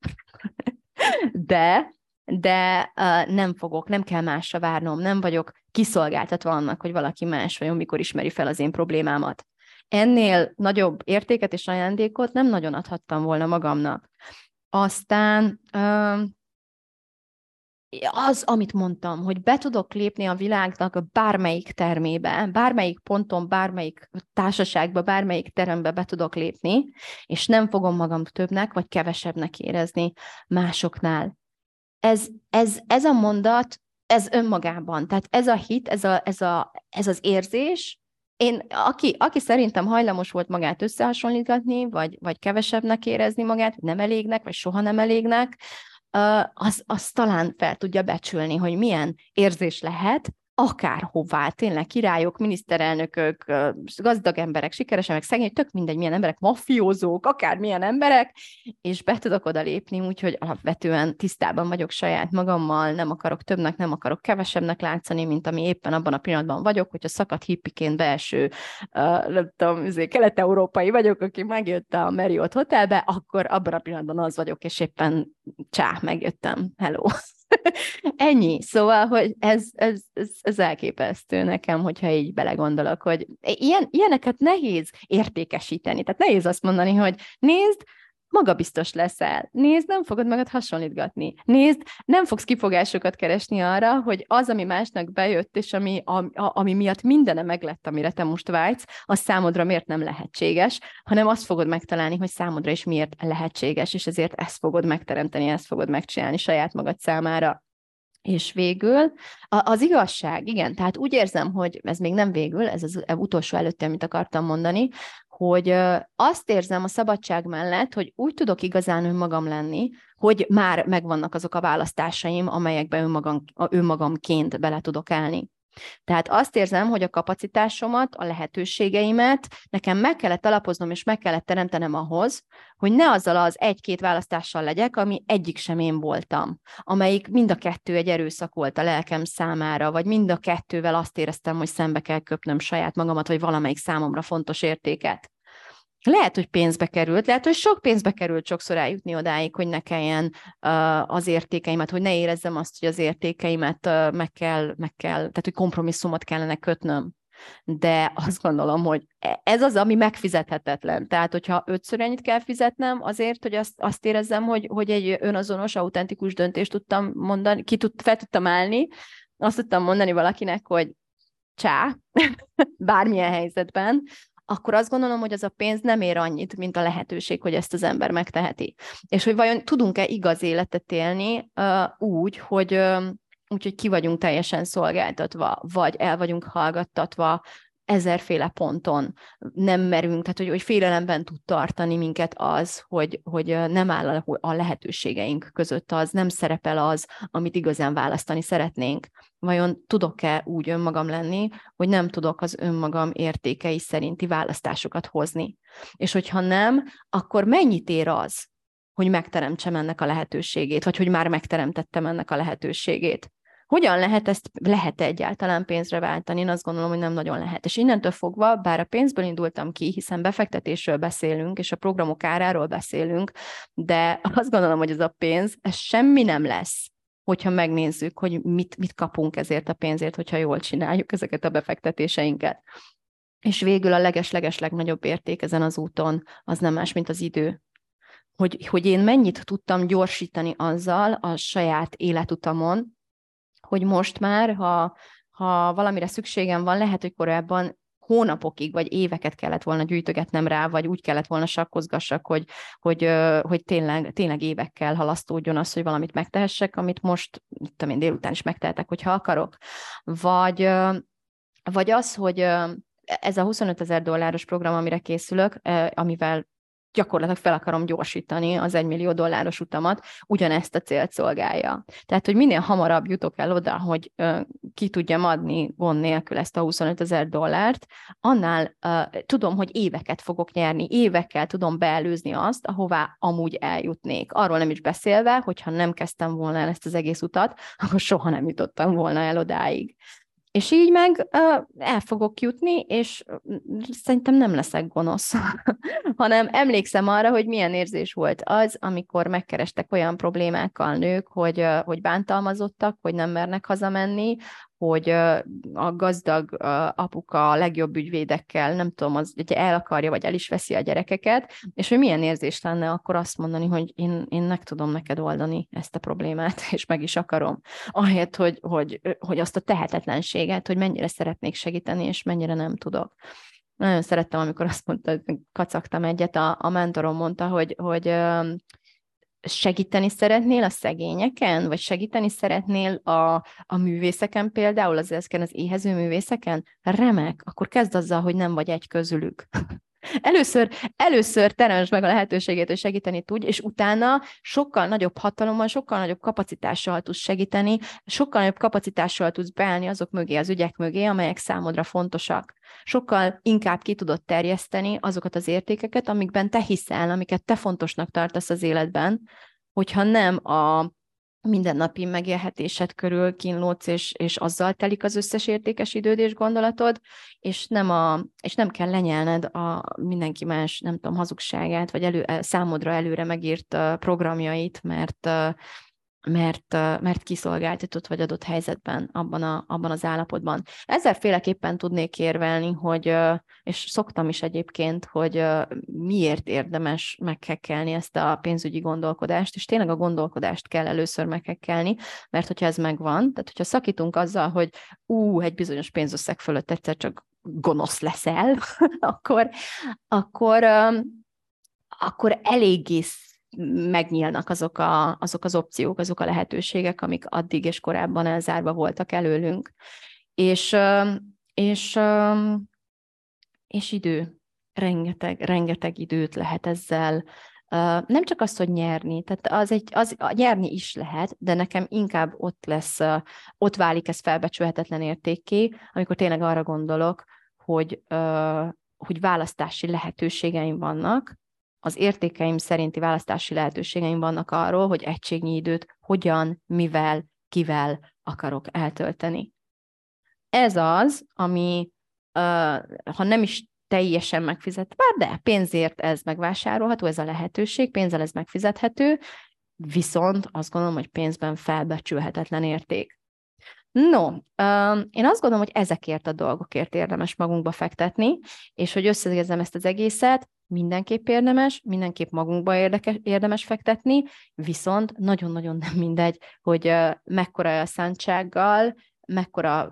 de de uh, nem fogok, nem kell másra várnom, nem vagyok kiszolgáltatva annak, hogy valaki más vagy mikor ismeri fel az én problémámat. Ennél nagyobb értéket és ajándékot nem nagyon adhattam volna magamnak. Aztán uh, az, amit mondtam, hogy be tudok lépni a világnak a bármelyik termébe, bármelyik ponton, bármelyik társaságba, bármelyik terembe be tudok lépni, és nem fogom magam többnek vagy kevesebbnek érezni másoknál. Ez, ez, ez a mondat, ez önmagában, tehát ez a hit, ez, a, ez, a, ez az érzés, én, aki, aki szerintem hajlamos volt magát összehasonlítgatni, vagy, vagy kevesebbnek érezni magát, nem elégnek, vagy soha nem elégnek, az, az talán fel tudja becsülni, hogy milyen érzés lehet, akárhová, tényleg királyok, miniszterelnökök, gazdag emberek, sikeres emberek, szegény, tök mindegy, milyen emberek, mafiózók, akármilyen emberek, és be tudok oda lépni, úgyhogy alapvetően tisztában vagyok saját magammal, nem akarok többnek, nem akarok kevesebbnek látszani, mint ami éppen abban a pillanatban vagyok, hogyha szakadt hippiként belső, uh, nem tudom, izé, kelet-európai vagyok, aki megjött a Marriott Hotelbe, akkor abban a pillanatban az vagyok, és éppen csá, megjöttem, hello. Ennyi. Szóval, hogy ez, ez, ez, ez elképesztő nekem, hogyha így belegondolok, hogy ilyen, ilyeneket nehéz értékesíteni. Tehát nehéz azt mondani, hogy nézd, magabiztos leszel. Nézd, nem fogod magad hasonlítgatni. Nézd, nem fogsz kifogásokat keresni arra, hogy az, ami másnak bejött, és ami, a, a, ami miatt mindene meglett, amire te most vágysz, az számodra miért nem lehetséges, hanem azt fogod megtalálni, hogy számodra is miért lehetséges, és ezért ezt fogod megteremteni, ezt fogod megcsinálni saját magad számára. És végül az igazság, igen, tehát úgy érzem, hogy ez még nem végül, ez az utolsó előtti, amit akartam mondani, hogy azt érzem a szabadság mellett, hogy úgy tudok igazán önmagam lenni, hogy már megvannak azok a választásaim, amelyekbe önmagam, önmagamként bele tudok állni. Tehát azt érzem, hogy a kapacitásomat, a lehetőségeimet nekem meg kellett alapoznom, és meg kellett teremtenem ahhoz, hogy ne azzal az egy-két választással legyek, ami egyik sem én voltam, amelyik mind a kettő egy erőszak volt a lelkem számára, vagy mind a kettővel azt éreztem, hogy szembe kell köpnöm saját magamat, vagy valamelyik számomra fontos értéket. Lehet, hogy pénzbe került, lehet, hogy sok pénzbe került sokszor eljutni odáig, hogy ne kelljen uh, az értékeimet, hogy ne érezzem azt, hogy az értékeimet uh, meg, kell, meg kell, tehát hogy kompromisszumot kellene kötnöm. De azt gondolom, hogy e, ez az, ami megfizethetetlen. Tehát, hogyha ötször ennyit kell fizetnem azért, hogy azt, azt érezzem, hogy, hogy egy önazonos, autentikus döntést tudtam mondani, ki tud, fel tudtam állni, azt tudtam mondani valakinek, hogy csá, bármilyen helyzetben, akkor azt gondolom, hogy az a pénz nem ér annyit, mint a lehetőség, hogy ezt az ember megteheti. És hogy vajon tudunk-e igaz életet élni uh, úgy, hogy uh, úgy, hogy ki vagyunk teljesen szolgáltatva, vagy el vagyunk hallgattatva ezerféle ponton nem merünk, tehát hogy, hogy félelemben tud tartani minket az, hogy, hogy nem áll a lehetőségeink között az, nem szerepel az, amit igazán választani szeretnénk. Vajon tudok-e úgy önmagam lenni, hogy nem tudok az önmagam értékei szerinti választásokat hozni? És hogyha nem, akkor mennyit ér az, hogy megteremtsem ennek a lehetőségét, vagy hogy már megteremtettem ennek a lehetőségét? Hogyan lehet ezt, lehet egyáltalán pénzre váltani? Én azt gondolom, hogy nem nagyon lehet. És innentől fogva, bár a pénzből indultam ki, hiszen befektetésről beszélünk, és a programok áráról beszélünk, de azt gondolom, hogy ez a pénz, ez semmi nem lesz, hogyha megnézzük, hogy mit, mit kapunk ezért a pénzért, hogyha jól csináljuk ezeket a befektetéseinket. És végül a leges-leges legnagyobb érték ezen az úton az nem más, mint az idő. Hogy, hogy én mennyit tudtam gyorsítani azzal a saját életutamon, hogy most már, ha, ha valamire szükségem van, lehet, hogy korábban hónapokig vagy éveket kellett volna gyűjtögetnem rá, vagy úgy kellett volna sakkozgassak, hogy, hogy, hogy tényleg, tényleg évekkel halasztódjon az, hogy valamit megtehessek, amit most, tudom én, délután is megtehetek, hogyha akarok. Vagy, vagy az, hogy ez a 25 ezer dolláros program, amire készülök, amivel gyakorlatilag fel akarom gyorsítani az egymillió dolláros utamat, ugyanezt a célt szolgálja. Tehát, hogy minél hamarabb jutok el oda, hogy uh, ki tudjam adni gond nélkül ezt a 25 ezer dollárt, annál uh, tudom, hogy éveket fogok nyerni, évekkel tudom beelőzni azt, ahová amúgy eljutnék. Arról nem is beszélve, hogyha nem kezdtem volna el ezt az egész utat, akkor soha nem jutottam volna el odáig. És így meg el fogok jutni, és szerintem nem leszek gonosz, hanem emlékszem arra, hogy milyen érzés volt az, amikor megkerestek olyan problémákkal nők, hogy, hogy bántalmazottak, hogy nem mernek hazamenni, hogy a gazdag apuka a legjobb ügyvédekkel, nem tudom, az ugye el akarja, vagy el is veszi a gyerekeket, és hogy milyen érzés lenne akkor azt mondani, hogy én, én meg tudom neked oldani ezt a problémát, és meg is akarom. Ahelyett, hogy, hogy, hogy azt a tehetetlenséget, hogy mennyire szeretnék segíteni, és mennyire nem tudok. Nagyon szerettem, amikor azt mondta, kacagtam egyet, a, a mentorom mondta, hogy, hogy segíteni szeretnél a szegényeken, vagy segíteni szeretnél a, a művészeken például, az ezeken az éhező művészeken? Remek, akkor kezd azzal, hogy nem vagy egy közülük. Először, először teremtsd meg a lehetőségét, hogy segíteni tudj, és utána sokkal nagyobb hatalommal, sokkal nagyobb kapacitással tudsz segíteni, sokkal nagyobb kapacitással tudsz beállni azok mögé, az ügyek mögé, amelyek számodra fontosak. Sokkal inkább ki tudod terjeszteni azokat az értékeket, amikben te hiszel, amiket te fontosnak tartasz az életben, hogyha nem a mindennapi megélhetésed körül kínlódsz, és, és azzal telik az összes értékes időd és gondolatod, és nem, a, és nem kell lenyelned a mindenki más, nem tudom, hazugságát, vagy elő, számodra előre megírt programjait, mert mert, mert kiszolgáltatott vagy adott helyzetben abban, a, abban az állapotban. Ezzel féleképpen tudnék érvelni, hogy, és szoktam is egyébként, hogy miért érdemes meghekkelni ezt a pénzügyi gondolkodást, és tényleg a gondolkodást kell először meghekkelni, mert hogyha ez megvan, tehát hogyha szakítunk azzal, hogy ú, egy bizonyos pénzösszeg fölött egyszer csak gonosz leszel, akkor, akkor, akkor eléggé megnyílnak azok, a, azok az opciók, azok a lehetőségek, amik addig és korábban elzárva voltak előlünk. És, és, és idő, rengeteg, rengeteg időt lehet ezzel nem csak azt, hogy nyerni, tehát az egy, az, nyerni is lehet, de nekem inkább ott lesz, ott válik ez felbecsülhetetlen értékké, amikor tényleg arra gondolok, hogy, hogy választási lehetőségeim vannak, az értékeim szerinti választási lehetőségeim vannak arról, hogy egységnyi időt hogyan, mivel, kivel akarok eltölteni. Ez az, ami, ha nem is teljesen megfizetve, de pénzért ez megvásárolható, ez a lehetőség, pénzzel ez megfizethető, viszont azt gondolom, hogy pénzben felbecsülhetetlen érték. No, én azt gondolom, hogy ezekért a dolgokért érdemes magunkba fektetni, és hogy összegezem ezt az egészet, mindenképp érdemes, mindenképp magunkba érdekes, érdemes fektetni, viszont nagyon-nagyon nem mindegy, hogy mekkora a szántsággal, mekkora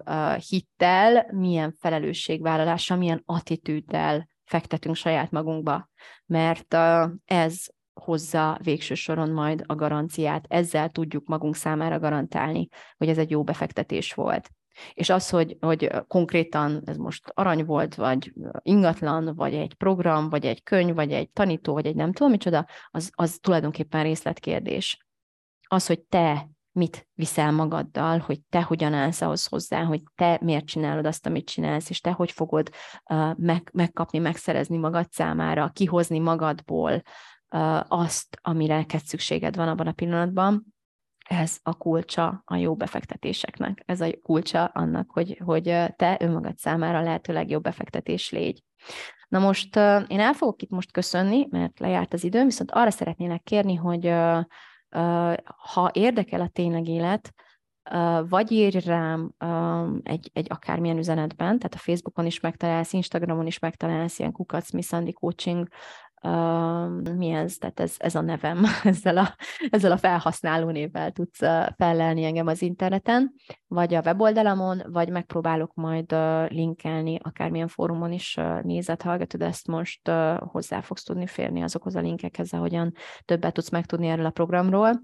hittel, milyen felelősségvállalással, milyen attitűddel fektetünk saját magunkba, mert ez hozza végső soron majd a garanciát. Ezzel tudjuk magunk számára garantálni, hogy ez egy jó befektetés volt. És az, hogy, hogy konkrétan ez most arany volt, vagy ingatlan, vagy egy program, vagy egy könyv, vagy egy tanító, vagy egy nem tudom micsoda, az, az tulajdonképpen részletkérdés. Az, hogy te mit viszel magaddal, hogy te hogyan állsz ahhoz hozzá, hogy te miért csinálod azt, amit csinálsz, és te hogy fogod uh, meg, megkapni, megszerezni magad számára, kihozni magadból uh, azt, amire neked szükséged van abban a pillanatban, ez a kulcsa a jó befektetéseknek. Ez a kulcsa annak, hogy, hogy te önmagad számára lehető legjobb befektetés légy. Na most én el fogok itt most köszönni, mert lejárt az időm, viszont arra szeretnének kérni, hogy ha érdekel a tényleg élet, vagy írj rám egy, egy akármilyen üzenetben, tehát a Facebookon is megtalálsz, Instagramon is megtalálsz, ilyen kukac, Miss Coaching mi ez, tehát ez, ez a nevem, ezzel a, ezzel a felhasználó névvel tudsz fellelni engem az interneten, vagy a weboldalamon, vagy megpróbálok majd linkelni, akármilyen fórumon is nézett, hallgatod ezt most, hozzá fogsz tudni férni azokhoz a linkekhez, ahogyan többet tudsz megtudni erről a programról.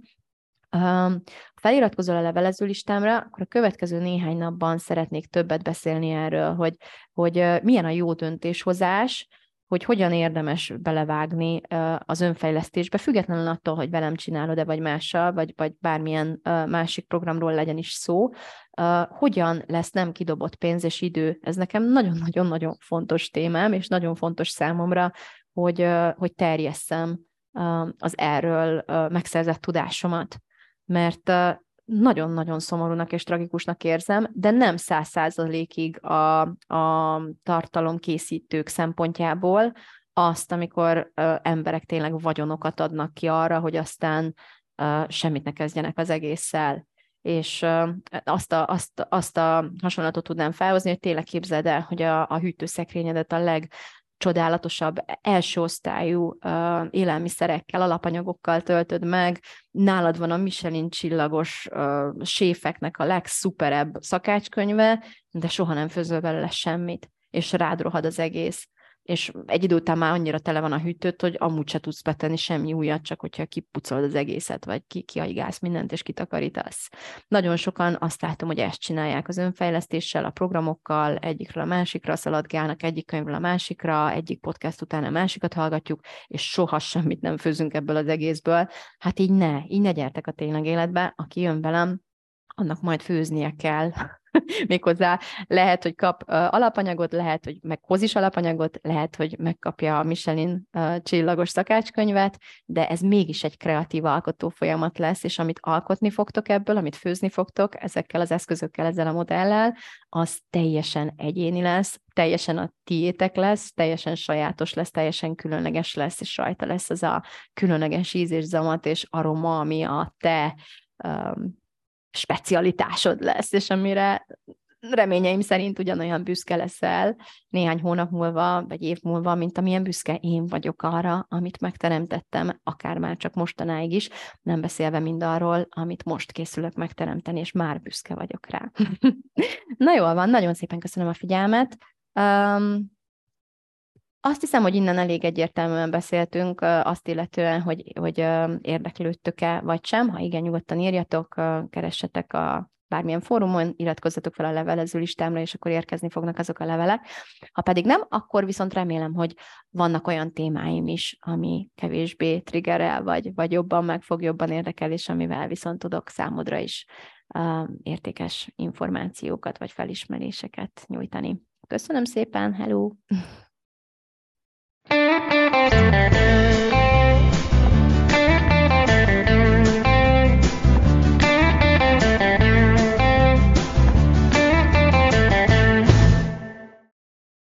Ha feliratkozol a levelező listámra, akkor a következő néhány napban szeretnék többet beszélni erről, hogy, hogy milyen a jó döntéshozás, hogy hogyan érdemes belevágni az önfejlesztésbe, függetlenül attól, hogy velem csinálod-e, vagy mással, vagy, vagy bármilyen másik programról legyen is szó, hogyan lesz nem kidobott pénz és idő. Ez nekem nagyon-nagyon-nagyon fontos témám, és nagyon fontos számomra, hogy, hogy terjesszem az erről megszerzett tudásomat. Mert nagyon-nagyon szomorúnak és tragikusnak érzem, de nem száz százalékig a, a tartalomkészítők szempontjából azt, amikor ö, emberek tényleg vagyonokat adnak ki arra, hogy aztán ö, semmit ne kezdjenek az egésszel. És ö, azt, a, azt, azt a hasonlatot tudnám felhozni, hogy tényleg képzeld el, hogy a, a hűtőszekrényedet a leg csodálatosabb első osztályú uh, élelmiszerekkel, alapanyagokkal töltöd meg, nálad van a Michelin csillagos uh, séfeknek a legszuperebb szakácskönyve, de soha nem főzöl belőle semmit, és rád rohad az egész és egy idő után már annyira tele van a hűtőt, hogy amúgy se tudsz betenni semmi újat, csak hogyha kipucolod az egészet, vagy ki, kiaigálsz mindent, és kitakarítasz. Nagyon sokan azt látom, hogy ezt csinálják az önfejlesztéssel, a programokkal, egyikről a másikra szaladgálnak, egyik könyvről a másikra, egyik podcast után a másikat hallgatjuk, és soha semmit nem főzünk ebből az egészből. Hát így ne, így ne gyertek a tényleg életbe, aki jön velem, annak majd főznie kell. Méghozzá lehet, hogy kap alapanyagot, lehet, hogy meghoz is alapanyagot, lehet, hogy megkapja a Michelin csillagos szakácskönyvet, de ez mégis egy kreatív alkotó folyamat lesz, és amit alkotni fogtok ebből, amit főzni fogtok ezekkel az eszközökkel, ezzel a modellel, az teljesen egyéni lesz, teljesen a tiétek lesz, teljesen sajátos lesz, teljesen különleges lesz, és rajta lesz az a különleges íz és zamat és aroma, ami a te um, specialitásod lesz, és amire reményeim szerint ugyanolyan büszke leszel néhány hónap múlva, vagy év múlva, mint amilyen büszke én vagyok arra, amit megteremtettem, akár már csak mostanáig is, nem beszélve mind arról, amit most készülök megteremteni, és már büszke vagyok rá. Na jól van, nagyon szépen köszönöm a figyelmet. Um, azt hiszem, hogy innen elég egyértelműen beszéltünk azt illetően, hogy, hogy érdeklődtök-e vagy sem. Ha igen, nyugodtan írjatok, keressetek a bármilyen fórumon, iratkozzatok fel a levelező listámra, és akkor érkezni fognak azok a levelek. Ha pedig nem, akkor viszont remélem, hogy vannak olyan témáim is, ami kevésbé triggerel, vagy, vagy jobban meg fog jobban érdekel, és amivel viszont tudok számodra is uh, értékes információkat, vagy felismeréseket nyújtani. Köszönöm szépen, hello! Thank you.